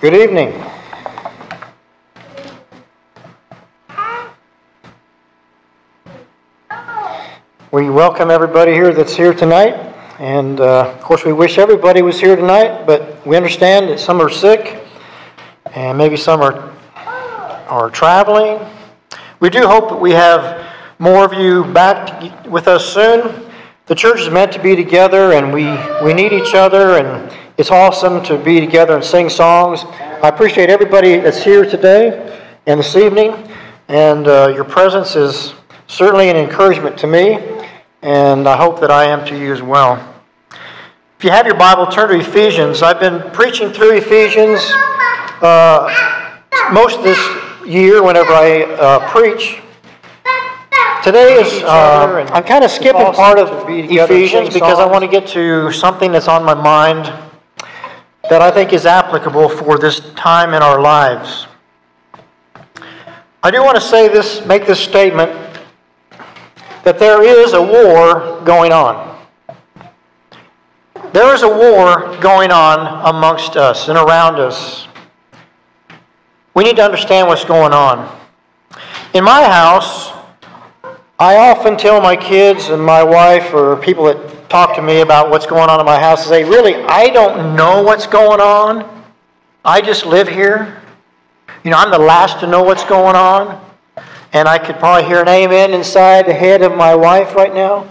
Good evening. We welcome everybody here that's here tonight. And uh, of course, we wish everybody was here tonight, but we understand that some are sick and maybe some are, are traveling. We do hope that we have more of you back with us soon. The church is meant to be together and we, we need each other, and it's awesome to be together and sing songs. I appreciate everybody that's here today and this evening, and uh, your presence is certainly an encouragement to me and I hope that I am to you as well. If you have your Bible, turn to Ephesians. I've been preaching through Ephesians uh, most of this year whenever I uh, preach. Today is, uh, I'm kind of skipping part of Ephesians because I want to get to something that's on my mind that I think is applicable for this time in our lives. I do want to say this, make this statement that there is a war going on. There is a war going on amongst us and around us. We need to understand what's going on. In my house, I often tell my kids and my wife or people that talk to me about what's going on in my house, and say, really, I don't know what's going on. I just live here. You know, I'm the last to know what's going on. And I could probably hear an amen inside the head of my wife right now.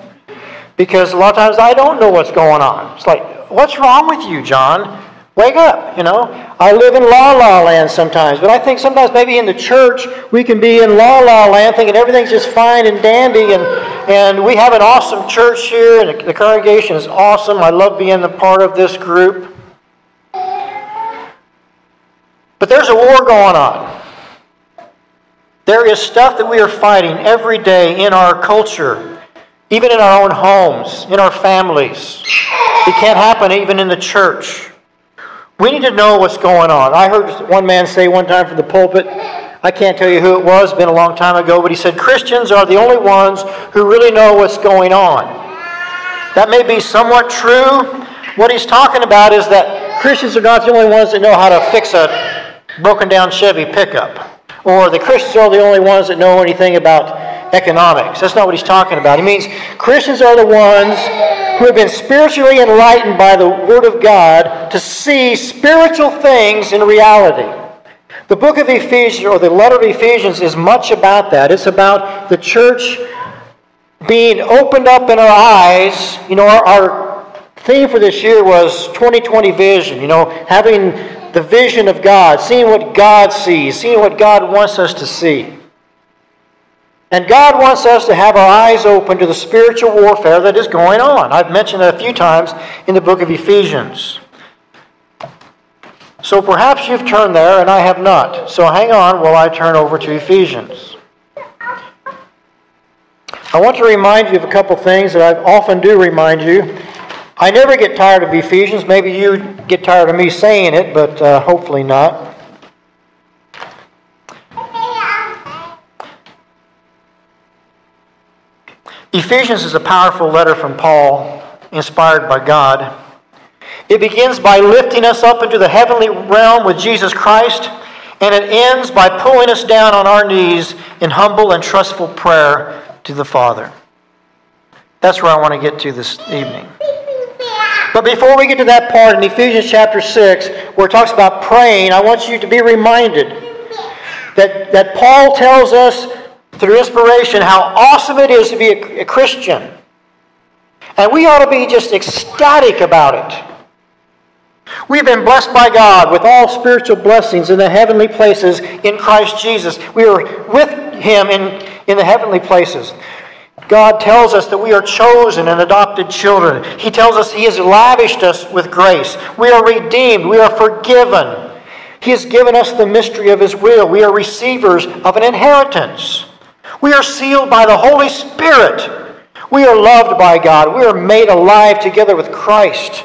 Because a lot of times I don't know what's going on. It's like, what's wrong with you, John? Wake up, you know. I live in la la land sometimes, but I think sometimes maybe in the church we can be in la la land thinking everything's just fine and dandy, and, and we have an awesome church here, and the, the congregation is awesome. I love being a part of this group. But there's a war going on. There is stuff that we are fighting every day in our culture, even in our own homes, in our families. It can't happen even in the church. We need to know what's going on. I heard one man say one time from the pulpit, I can't tell you who it was, been a long time ago, but he said Christians are the only ones who really know what's going on. That may be somewhat true. What he's talking about is that Christians are not the only ones that know how to fix a broken down Chevy pickup or the Christians are the only ones that know anything about economics. That's not what he's talking about. He means Christians are the ones who have been spiritually enlightened by the Word of God to see spiritual things in reality. The book of Ephesians, or the letter of Ephesians, is much about that. It's about the church being opened up in our eyes. You know, our, our theme for this year was 2020 vision, you know, having the vision of God, seeing what God sees, seeing what God wants us to see. And God wants us to have our eyes open to the spiritual warfare that is going on. I've mentioned that a few times in the book of Ephesians. So perhaps you've turned there and I have not. So hang on while I turn over to Ephesians. I want to remind you of a couple things that I often do remind you I never get tired of Ephesians. Maybe you get tired of me saying it, but uh, hopefully not. Ephesians is a powerful letter from Paul, inspired by God. It begins by lifting us up into the heavenly realm with Jesus Christ, and it ends by pulling us down on our knees in humble and trustful prayer to the Father. That's where I want to get to this evening. But before we get to that part in Ephesians chapter 6, where it talks about praying, I want you to be reminded that, that Paul tells us through inspiration how awesome it is to be a, a Christian. And we ought to be just ecstatic about it. We've been blessed by God with all spiritual blessings in the heavenly places in Christ Jesus. We are with Him in, in the heavenly places. God tells us that we are chosen and adopted children. He tells us He has lavished us with grace. We are redeemed. We are forgiven. He has given us the mystery of His will. We are receivers of an inheritance. We are sealed by the Holy Spirit. We are loved by God. We are made alive together with Christ.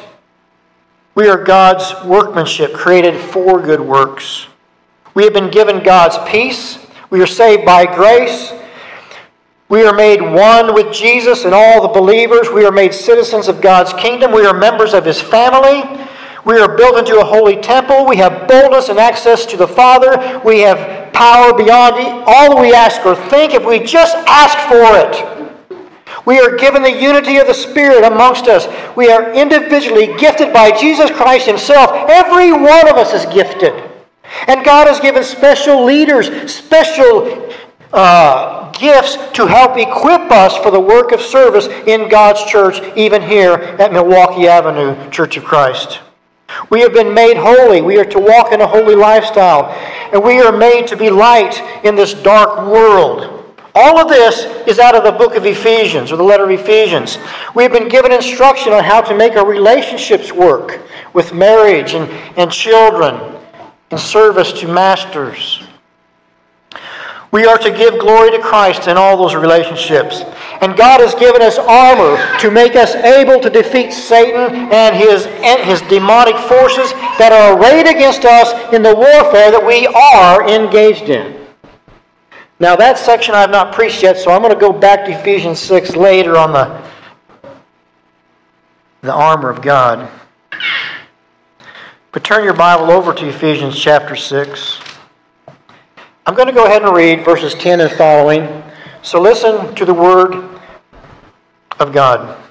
We are God's workmanship, created for good works. We have been given God's peace. We are saved by grace. We are made one with Jesus and all the believers. We are made citizens of God's kingdom. We are members of His family. We are built into a holy temple. We have boldness and access to the Father. We have power beyond all we ask or think if we just ask for it. We are given the unity of the Spirit amongst us. We are individually gifted by Jesus Christ Himself. Every one of us is gifted. And God has given special leaders, special uh, gifts to help equip us for the work of service in God's church, even here at Milwaukee Avenue Church of Christ. We have been made holy. We are to walk in a holy lifestyle. And we are made to be light in this dark world. All of this is out of the book of Ephesians, or the letter of Ephesians. We have been given instruction on how to make our relationships work with marriage and, and children, in service to masters. We are to give glory to Christ in all those relationships. And God has given us armor to make us able to defeat Satan and his, and his demonic forces that are arrayed against us in the warfare that we are engaged in. Now, that section I have not preached yet, so I'm going to go back to Ephesians 6 later on the, the armor of God. But turn your Bible over to Ephesians chapter 6. I'm going to go ahead and read verses 10 and following. So listen to the word of God.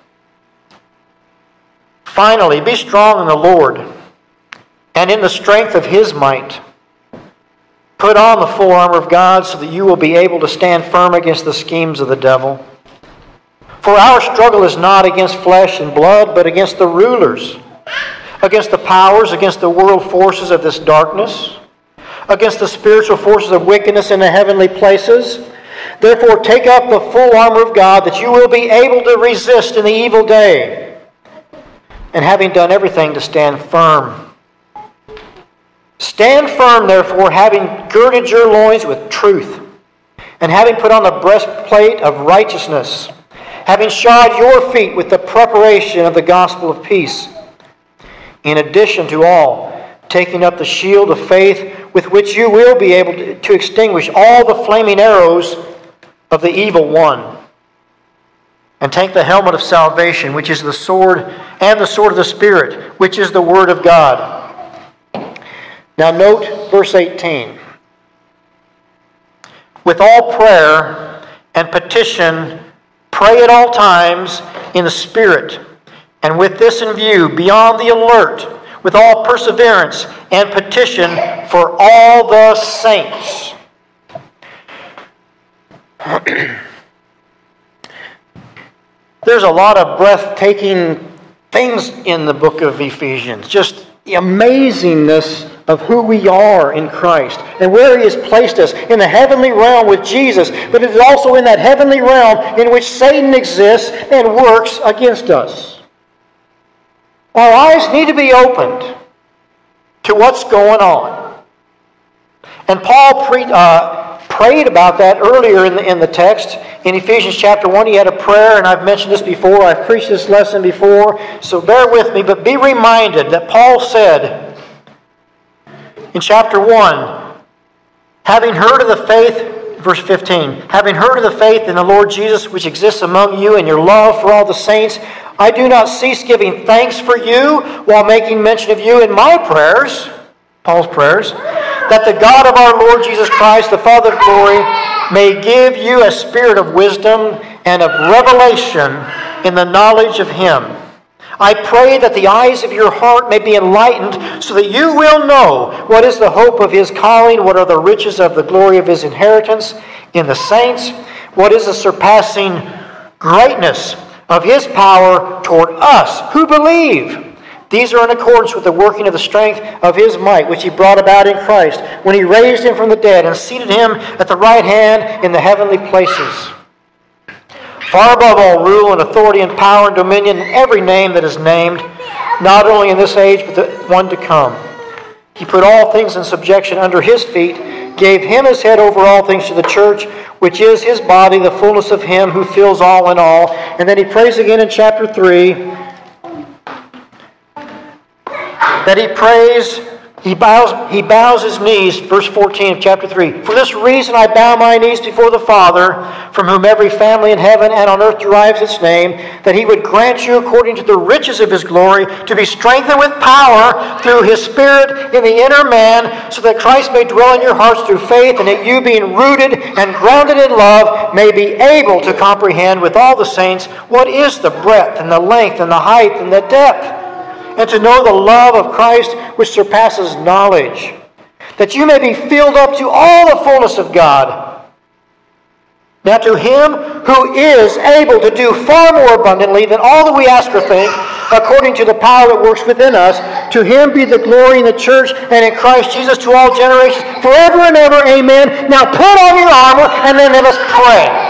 Finally, be strong in the Lord and in the strength of his might. Put on the full armor of God so that you will be able to stand firm against the schemes of the devil. For our struggle is not against flesh and blood, but against the rulers, against the powers, against the world forces of this darkness against the spiritual forces of wickedness in the heavenly places. Therefore, take up the full armor of God that you will be able to resist in the evil day. And having done everything, to stand firm. Stand firm, therefore, having girded your loins with truth, and having put on the breastplate of righteousness, having shod your feet with the preparation of the gospel of peace. In addition to all, taking up the shield of faith with which you will be able to, extinguish all the flaming arrows of the evil one. And take the helmet of salvation, which is the sword, and the sword of the Spirit, which is the Word of God. Now, note verse 18. With all prayer and petition, pray at all times in the Spirit, and with this in view, be on the alert with all perseverance and petition for all the saints. There's a lot of breathtaking things in the book of Ephesians. Just the amazingness of who we are in Christ and where He has placed us in the heavenly realm with Jesus, but it is also in that heavenly realm in which Satan exists and works against us. Our eyes need to be opened to what's going on. And Paul pre, uh, prayed about that earlier in the, in the text. In Ephesians chapter 1, he had a prayer, and I've mentioned this before. I've preached this lesson before, so bear with me. But be reminded that Paul said in chapter 1, having heard of the faith, verse 15, having heard of the faith in the Lord Jesus which exists among you and your love for all the saints, I do not cease giving thanks for you while making mention of you in my prayers, Paul's prayers, that the God of our Lord Jesus Christ, the Father of glory, may give you a spirit of wisdom and of revelation in the knowledge of Him. I pray that the eyes of your heart may be enlightened so that you will know what is the hope of His calling, what are the riches of the glory of His inheritance in the saints, what is the surpassing greatness of his power toward us who believe. These are in accordance with the working of the strength of his might, which he brought about in Christ when he raised him from the dead and seated him at the right hand in the heavenly places. Far above all rule and authority and power and dominion every name that is named, not only in this age, but the one to come. He put all things in subjection under his feet, gave him his head over all things to the church, which is his body, the fullness of him who fills all in all. And then he prays again in chapter 3 that he prays He bows, he bows his knees, verse 14 of chapter 3. For this reason I bow my knees before the Father, from whom every family in heaven and on earth derives its name, that he would grant you, according to the riches of his glory, to be strengthened with power through his Spirit in the inner man, so that Christ may dwell in your hearts through faith, and that you, being rooted and grounded in love, may be able to comprehend with all the saints what is the breadth and the length and the height and the depth and to know the love of Christ which surpasses knowledge, that you may be filled up to all the fullness of God. Now, to him who is able to do far more abundantly than all that we ask or think, according to the power that works within us, to him be the glory in the church and in Christ Jesus to all generations, forever and ever. Amen. Now, put on your armor and then let us pray.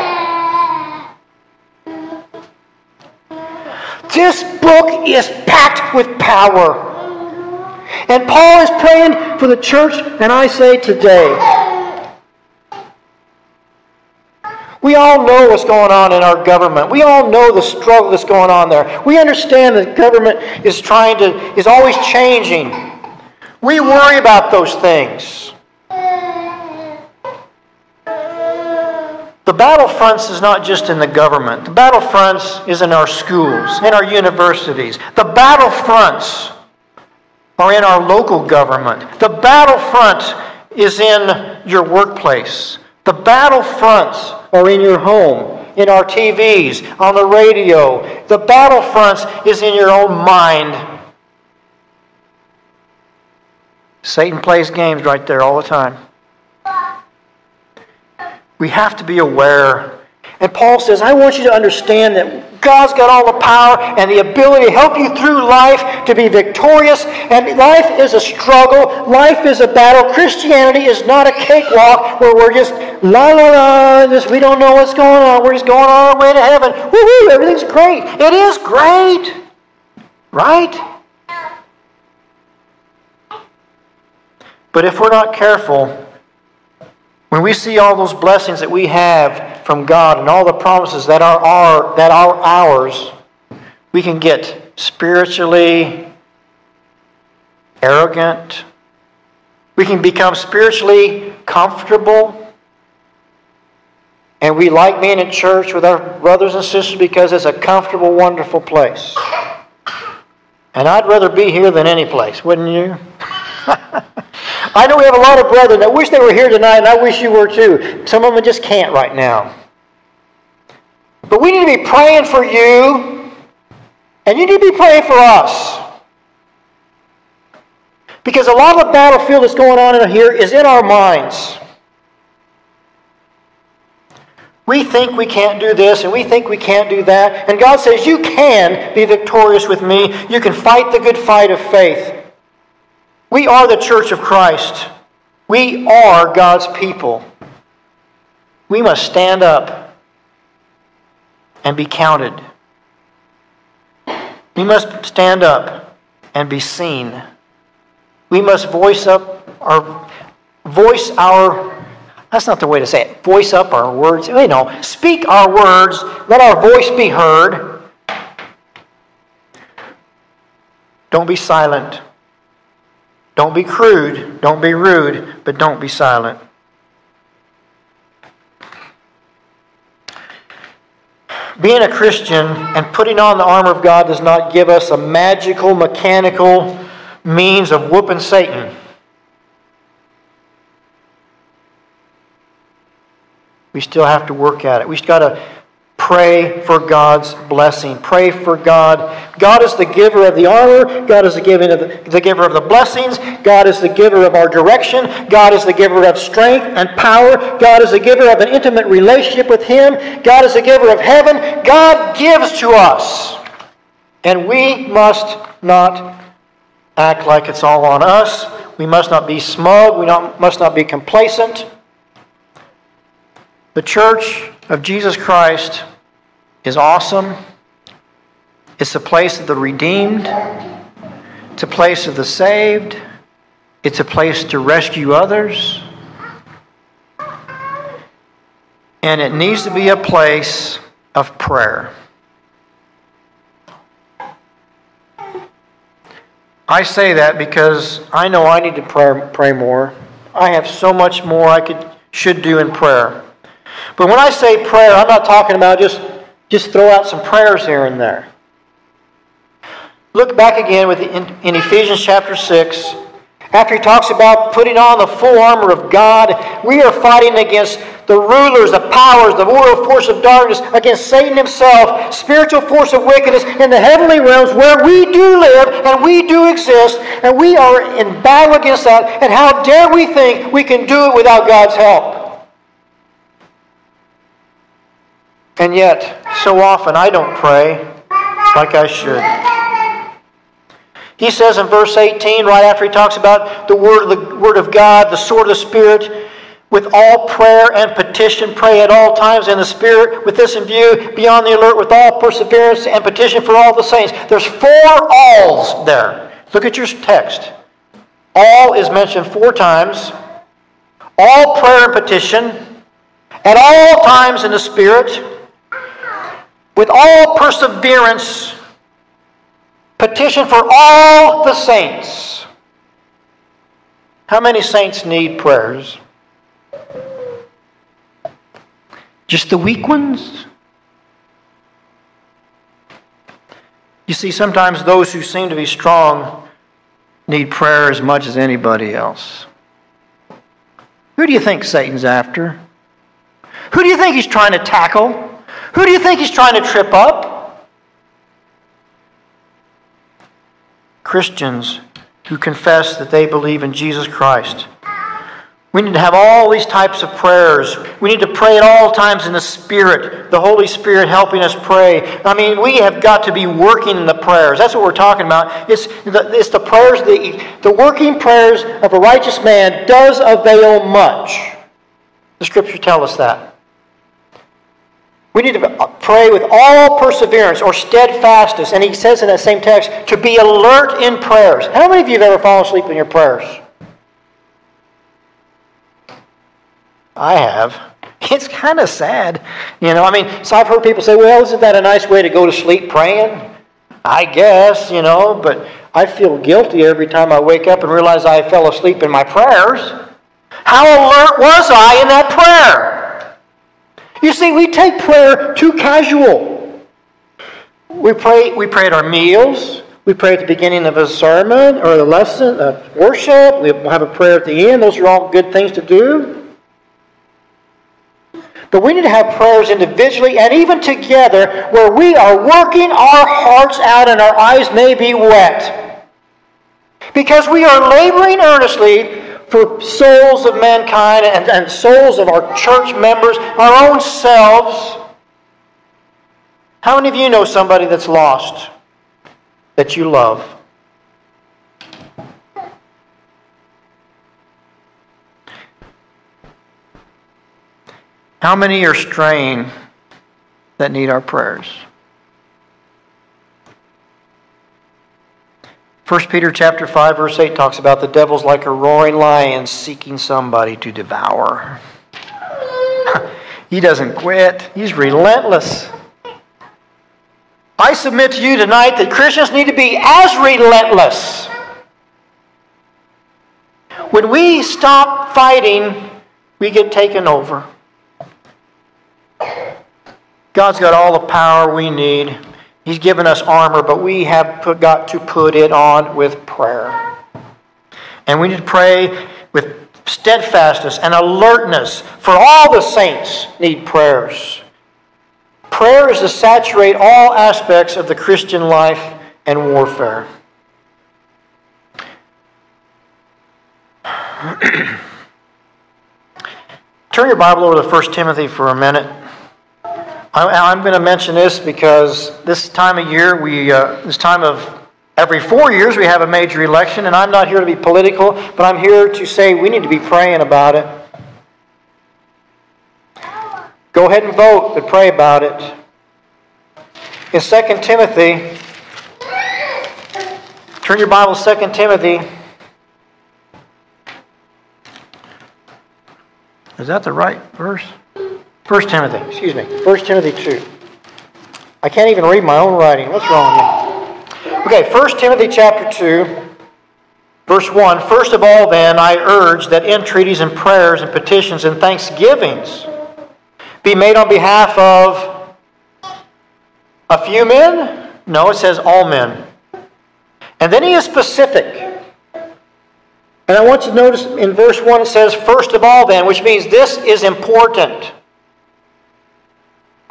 This book is packed with power. And Paul is praying for the church, and I say today. We all know what's going on in our government. We all know the struggle that's going on there. We understand that government is trying to, is always changing. We worry about those things. The battlefronts is not just in the government. The battlefronts is in our schools, in our universities. The battlefronts are in our local government. The battlefront is in your workplace. The battlefronts are in your home, in our TVs, on the radio. The battlefronts is in your own mind. Satan plays games right there all the time. We have to be aware. And Paul says, I want you to understand that God's got all the power and the ability to help you through life to be victorious. And life is a struggle, life is a battle. Christianity is not a cakewalk where we're just la la la, just, we don't know what's going on. We're just going on our way to heaven. Woohoo, everything's great. It is great. Right? But if we're not careful, when we see all those blessings that we have from God and all the promises that are, our, that are ours, we can get spiritually arrogant. We can become spiritually comfortable. And we like being in church with our brothers and sisters because it's a comfortable, wonderful place. And I'd rather be here than any place, wouldn't you? I know we have a lot of brethren that wish they were here tonight, and I wish you were too. Some of them just can't right now. But we need to be praying for you, and you need to be praying for us. Because a lot of the battlefield that's going on in here is in our minds. We think we can't do this and we think we can't do that. And God says, You can be victorious with me. You can fight the good fight of faith. We are the church of Christ. We are God's people. We must stand up and be counted. We must stand up and be seen. We must voice up our voice our that's not the way to say it. Voice up our words. You know, speak our words. Let our voice be heard. Don't be silent. Don't be crude, don't be rude, but don't be silent. Being a Christian and putting on the armor of God does not give us a magical, mechanical means of whooping Satan. We still have to work at it. We've got to Pray for God's blessing. Pray for God. God is the giver of the armor. God is the, giver of the, the giver of the blessings. God is the giver of our direction. God is the giver of strength and power. God is the giver of an intimate relationship with Him. God is the giver of heaven. God gives to us. And we must not act like it's all on us. We must not be smug. We not, must not be complacent. The church of Jesus Christ is awesome. It's a place of the redeemed, it's a place of the saved, it's a place to rescue others. And it needs to be a place of prayer. I say that because I know I need to pray, pray more. I have so much more I could should do in prayer. But when I say prayer, I'm not talking about just just throw out some prayers here and there. Look back again with in, in Ephesians chapter 6 after he talks about putting on the full armor of God, we are fighting against the rulers, the powers, the world force of darkness, against Satan himself, spiritual force of wickedness in the heavenly realms where we do live and we do exist, and we are in battle against that. And how dare we think we can do it without God's help? And yet, so often I don't pray like I should. He says in verse 18, right after he talks about the word of, the word of God, the sword of the Spirit, with all prayer and petition, pray at all times in the Spirit, with this in view, be on the alert with all perseverance and petition for all the saints. There's four alls there. Look at your text. All is mentioned four times. All prayer and petition, at all times in the Spirit, with all perseverance Petition for all the saints. How many saints need prayers? Just the weak ones? You see, sometimes those who seem to be strong need prayer as much as anybody else. Who do you think Satan's after? Who do you think he's trying to tackle? Who do you think he's trying to trip up? Christians who confess that they believe in Jesus Christ. We need to have all these types of prayers. We need to pray at all times in the Spirit, the Holy Spirit helping us pray. I mean, we have got to be working in the prayers. That's what we're talking about. It's the, it's the prayers, the, the working prayers of a righteous man does avail much. The Scriptures tell us that. We need to pray with all perseverance or steadfastness. And he says in that same text, to be alert in prayers. How many of you have ever fallen asleep in your prayers? I have. It's kind of sad. You know, I mean, so I've heard people say, well, isn't that a nice way to go to sleep praying? I guess, you know, but I feel guilty every time I wake up and realize I fell asleep in my prayers. How alert was I in that prayer? You see, we take prayer too casual. We pray, we pray at our meals. We pray at the beginning of a sermon or a lesson, a worship. We have a prayer at the end. Those are all good things to do. But we need to have prayers individually and even together where we are working our hearts out and our eyes may be wet. Because we are laboring earnestly for souls of mankind and, and souls of our church members, our own selves. How many of you know somebody that's lost that you love? How many are straying that need our prayers? 1 Peter chapter 5 verse 8 talks about the devil's like a roaring lion seeking somebody to devour. he doesn't quit. He's relentless. I submit to you tonight that Christians need to be as relentless. When we stop fighting, we get taken over. God's got all the power we need. He's given us armor, but we have put, got to put it on with prayer. And we need to pray with steadfastness and alertness, for all the saints need prayers. Prayer is to saturate all aspects of the Christian life and warfare. Turn your Bible over to 1 Timothy for a minute. I'm going to mention this because this time of year, we uh, this time of every four years, we have a major election, and I'm not here to be political, but I'm here to say we need to be praying about it. Go ahead and vote, but pray about it. In 2 Timothy, turn your Bible to 2 Timothy. Is that the right verse? 1 Timothy, excuse me. 1 Timothy 2. I can't even read my own writing. What's wrong with me? Okay, 1 Timothy chapter 2. Verse 1 First of all, then, I urge that entreaties and prayers and petitions and thanksgivings be made on behalf of a few men? No, it says all men. And then he is specific. And I want you to notice in verse 1 it says, First of all, then, which means this is important.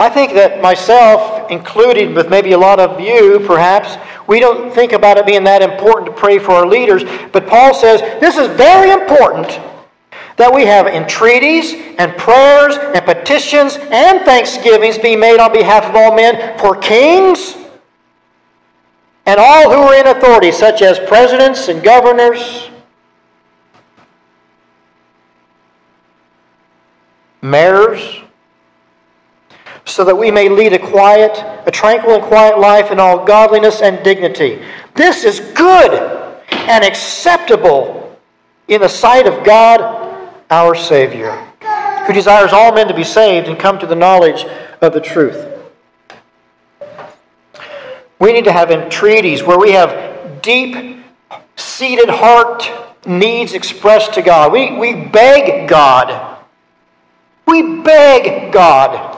I think that myself, included with maybe a lot of you, perhaps, we don't think about it being that important to pray for our leaders. But Paul says this is very important that we have entreaties and prayers and petitions and thanksgivings be made on behalf of all men for kings and all who are in authority, such as presidents and governors, mayors, so that we may lead a quiet, a tranquil and quiet life in all godliness and dignity. This is good and acceptable in the sight of God, our Savior, who desires all men to be saved and come to the knowledge of the truth. We need to have entreaties where we have deep seated heart needs expressed to God. We, we beg God. We beg God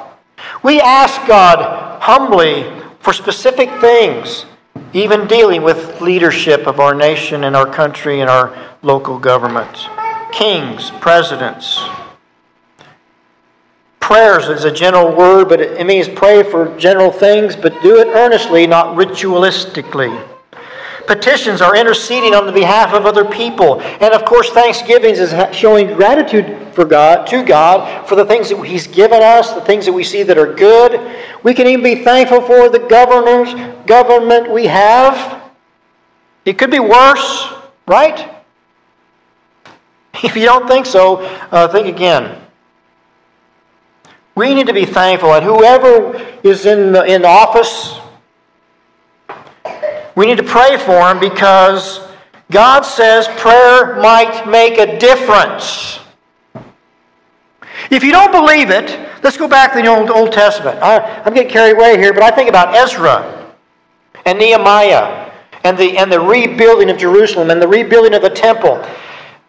we ask God humbly for specific things, even dealing with leadership of our nation and our country and our local government. Kings, presidents. Prayers is a general word, but it means pray for general things, but do it earnestly, not ritualistically. Petitions are interceding on the behalf of other people. And of course, thanksgivings is showing gratitude for God, to God, for the things that He's given us, the things that we see that are good. We can even be thankful for the governors, government we have. It could be worse, right? If you don't think so, uh, think again. We need to be thankful, and whoever is in, in office, we need to pray for him because God says prayer might make a difference. If you don't believe it, let's go back to the Old, Old Testament. I, I'm getting carried away here, but I think about Ezra and Nehemiah and the, and the rebuilding of Jerusalem and the rebuilding of the temple.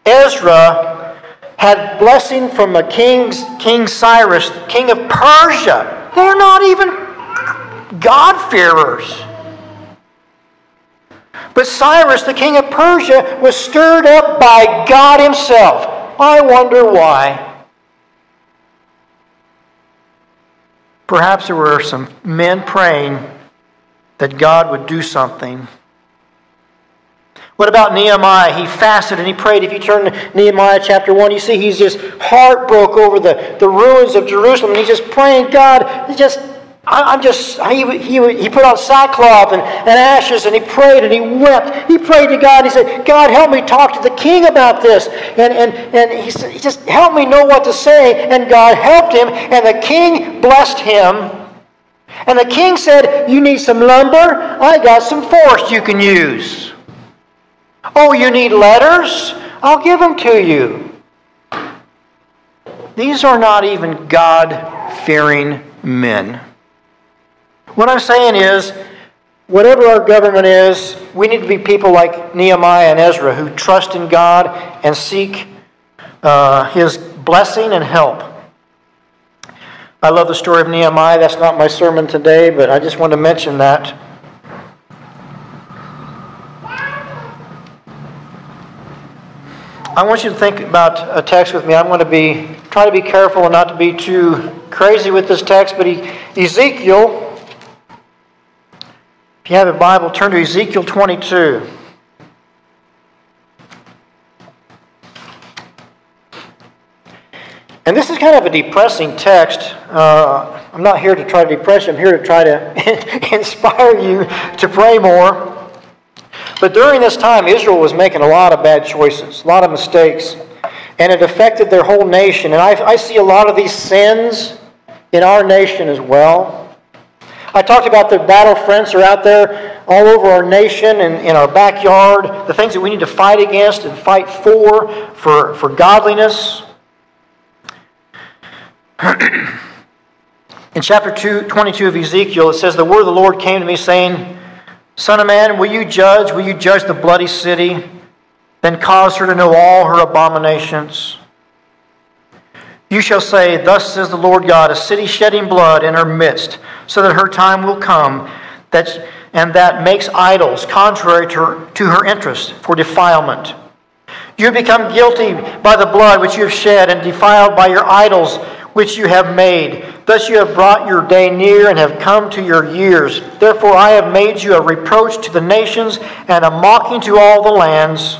Ezra had blessing from the king's, King Cyrus, king of Persia. They're not even God-fearers. But Cyrus, the king of Persia, was stirred up by God himself. I wonder why. Perhaps there were some men praying that God would do something. What about Nehemiah? He fasted and he prayed. If you turn to Nehemiah chapter 1, you see he's just heartbroken over the, the ruins of Jerusalem. And he's just praying, God, just I'm just, he, he, he put on sackcloth and, and ashes and he prayed and he wept. He prayed to God. He said, God, help me talk to the king about this. And, and, and he said, just help me know what to say. And God helped him and the king blessed him. And the king said, You need some lumber? I got some forest you can use. Oh, you need letters? I'll give them to you. These are not even God fearing men. What I'm saying is, whatever our government is, we need to be people like Nehemiah and Ezra who trust in God and seek uh, His blessing and help. I love the story of Nehemiah. That's not my sermon today, but I just want to mention that. I want you to think about a text with me. I'm going to be try to be careful and not to be too crazy with this text, but Ezekiel if you have a Bible, turn to Ezekiel 22. And this is kind of a depressing text. Uh, I'm not here to try to depress you, I'm here to try to inspire you to pray more. But during this time, Israel was making a lot of bad choices, a lot of mistakes, and it affected their whole nation. And I, I see a lot of these sins in our nation as well. I talked about the battle battlefronts are out there all over our nation and in our backyard, the things that we need to fight against and fight for, for, for godliness. in chapter 2, 22 of Ezekiel, it says, The word of the Lord came to me, saying, Son of man, will you judge? Will you judge the bloody city then cause her to know all her abominations. You shall say, Thus says the Lord God, a city shedding blood in her midst, so that her time will come, that, and that makes idols contrary to her, to her interest for defilement. You become guilty by the blood which you have shed, and defiled by your idols which you have made. Thus you have brought your day near and have come to your years. Therefore I have made you a reproach to the nations and a mocking to all the lands.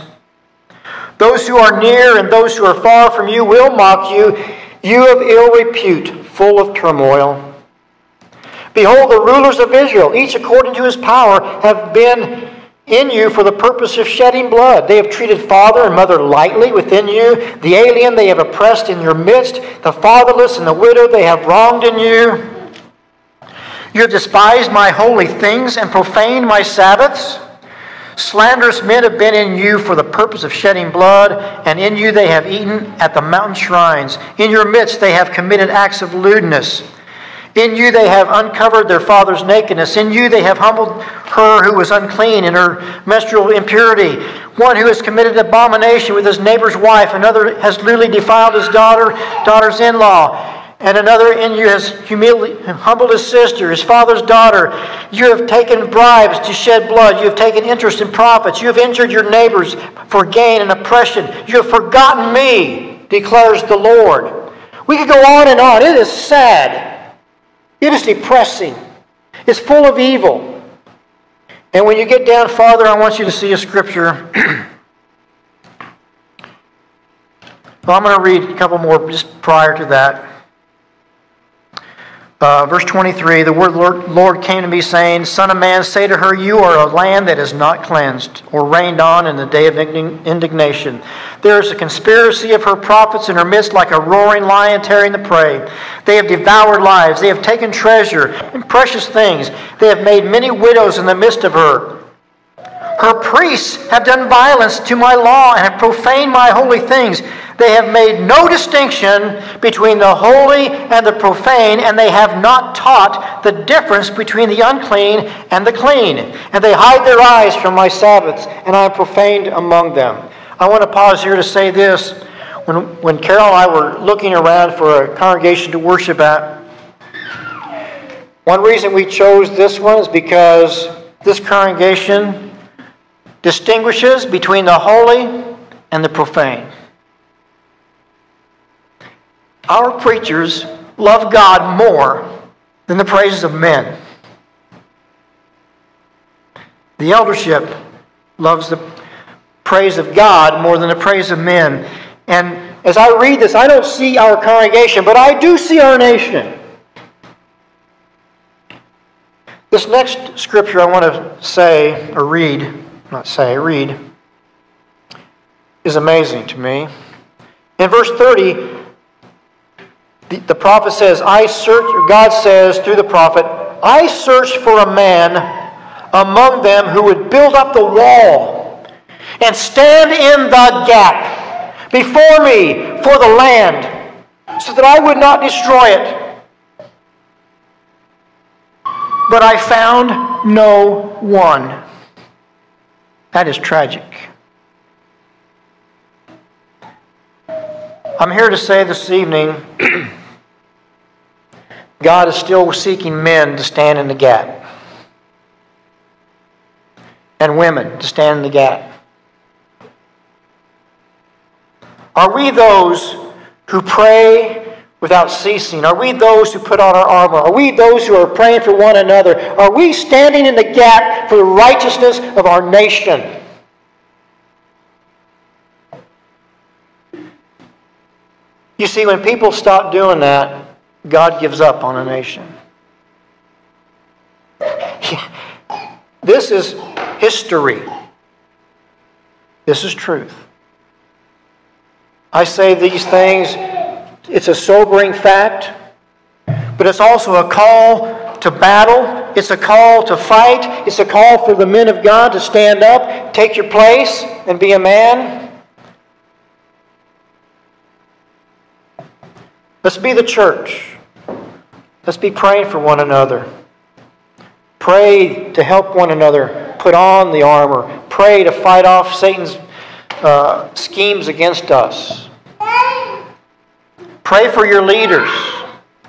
Those who are near and those who are far from you will mock you, you of ill repute, full of turmoil. Behold, the rulers of Israel, each according to his power, have been in you for the purpose of shedding blood. They have treated father and mother lightly within you. The alien they have oppressed in your midst. The fatherless and the widow they have wronged in you. You have despised my holy things and profaned my Sabbaths. Slanderous men have been in you for the purpose of shedding blood, and in you they have eaten at the mountain shrines. In your midst they have committed acts of lewdness. In you they have uncovered their father's nakedness. In you they have humbled her who was unclean in her menstrual impurity. One who has committed abomination with his neighbor's wife. Another has lewdly defiled his daughter, daughter's in law. And another in you has humbled his sister, his father's daughter. You have taken bribes to shed blood. You have taken interest in profits. You have injured your neighbors for gain and oppression. You have forgotten me, declares the Lord. We could go on and on. It is sad. It is depressing. It's full of evil. And when you get down farther, I want you to see a scripture. well, I'm going to read a couple more just prior to that. Uh, verse 23 The word Lord, Lord came to me, saying, Son of man, say to her, You are a land that is not cleansed or rained on in the day of indignation. There is a conspiracy of her prophets in her midst, like a roaring lion tearing the prey. They have devoured lives, they have taken treasure and precious things. They have made many widows in the midst of her. Her priests have done violence to my law and have profaned my holy things. They have made no distinction between the holy and the profane, and they have not taught the difference between the unclean and the clean. And they hide their eyes from my Sabbaths, and I am profaned among them. I want to pause here to say this. When, when Carol and I were looking around for a congregation to worship at, one reason we chose this one is because this congregation distinguishes between the holy and the profane. Our preachers love God more than the praises of men. The eldership loves the praise of God more than the praise of men. And as I read this, I don't see our congregation, but I do see our nation. This next scripture I want to say or read, not say, read, is amazing to me. In verse 30, the, the prophet says, I search, God says through the prophet, I search for a man among them who would build up the wall and stand in the gap before me for the land so that I would not destroy it. But I found no one. That is tragic. I'm here to say this evening God is still seeking men to stand in the gap and women to stand in the gap. Are we those who pray without ceasing? Are we those who put on our armor? Are we those who are praying for one another? Are we standing in the gap for the righteousness of our nation? You see, when people stop doing that, God gives up on a nation. This is history. This is truth. I say these things, it's a sobering fact, but it's also a call to battle. It's a call to fight. It's a call for the men of God to stand up, take your place, and be a man. Let's be the church. Let's be praying for one another. Pray to help one another put on the armor. Pray to fight off Satan's uh, schemes against us. Pray for your leaders.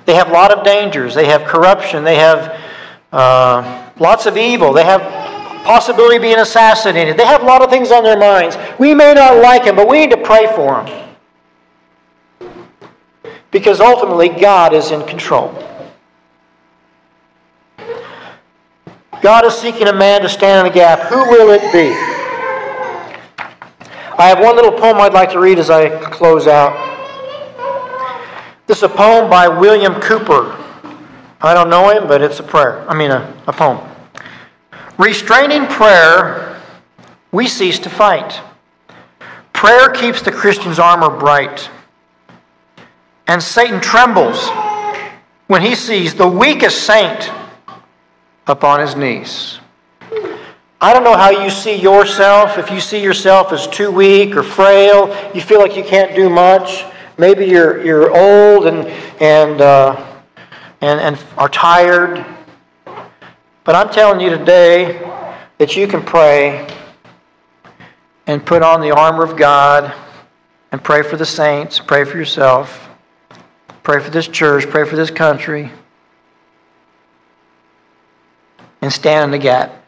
They have a lot of dangers. They have corruption. They have uh, lots of evil. They have possibility of being assassinated. They have a lot of things on their minds. We may not like them, but we need to pray for them. Because ultimately, God is in control. God is seeking a man to stand in the gap. Who will it be? I have one little poem I'd like to read as I close out. This is a poem by William Cowper. I don't know him, but it's a prayer. I mean, a, a poem. Restraining prayer, we cease to fight. Prayer keeps the Christian's armor bright. And Satan trembles when he sees the weakest saint upon his knees. I don't know how you see yourself. If you see yourself as too weak or frail, you feel like you can't do much. Maybe you're, you're old and, and, uh, and, and are tired. But I'm telling you today that you can pray and put on the armor of God and pray for the saints, pray for yourself, pray for this church, pray for this country, and stand in the gap.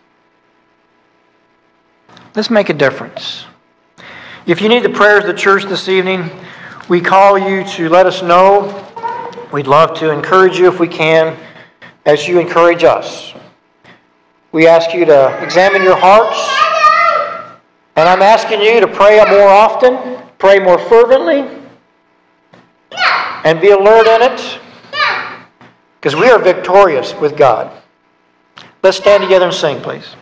Let's make a difference. If you need the prayers of the church this evening, we call you to let us know. We'd love to encourage you if we can, as you encourage us. We ask you to examine your hearts. And I'm asking you to pray more often, pray more fervently, and be alert in it. Because we are victorious with God. Let's stand together and sing, please.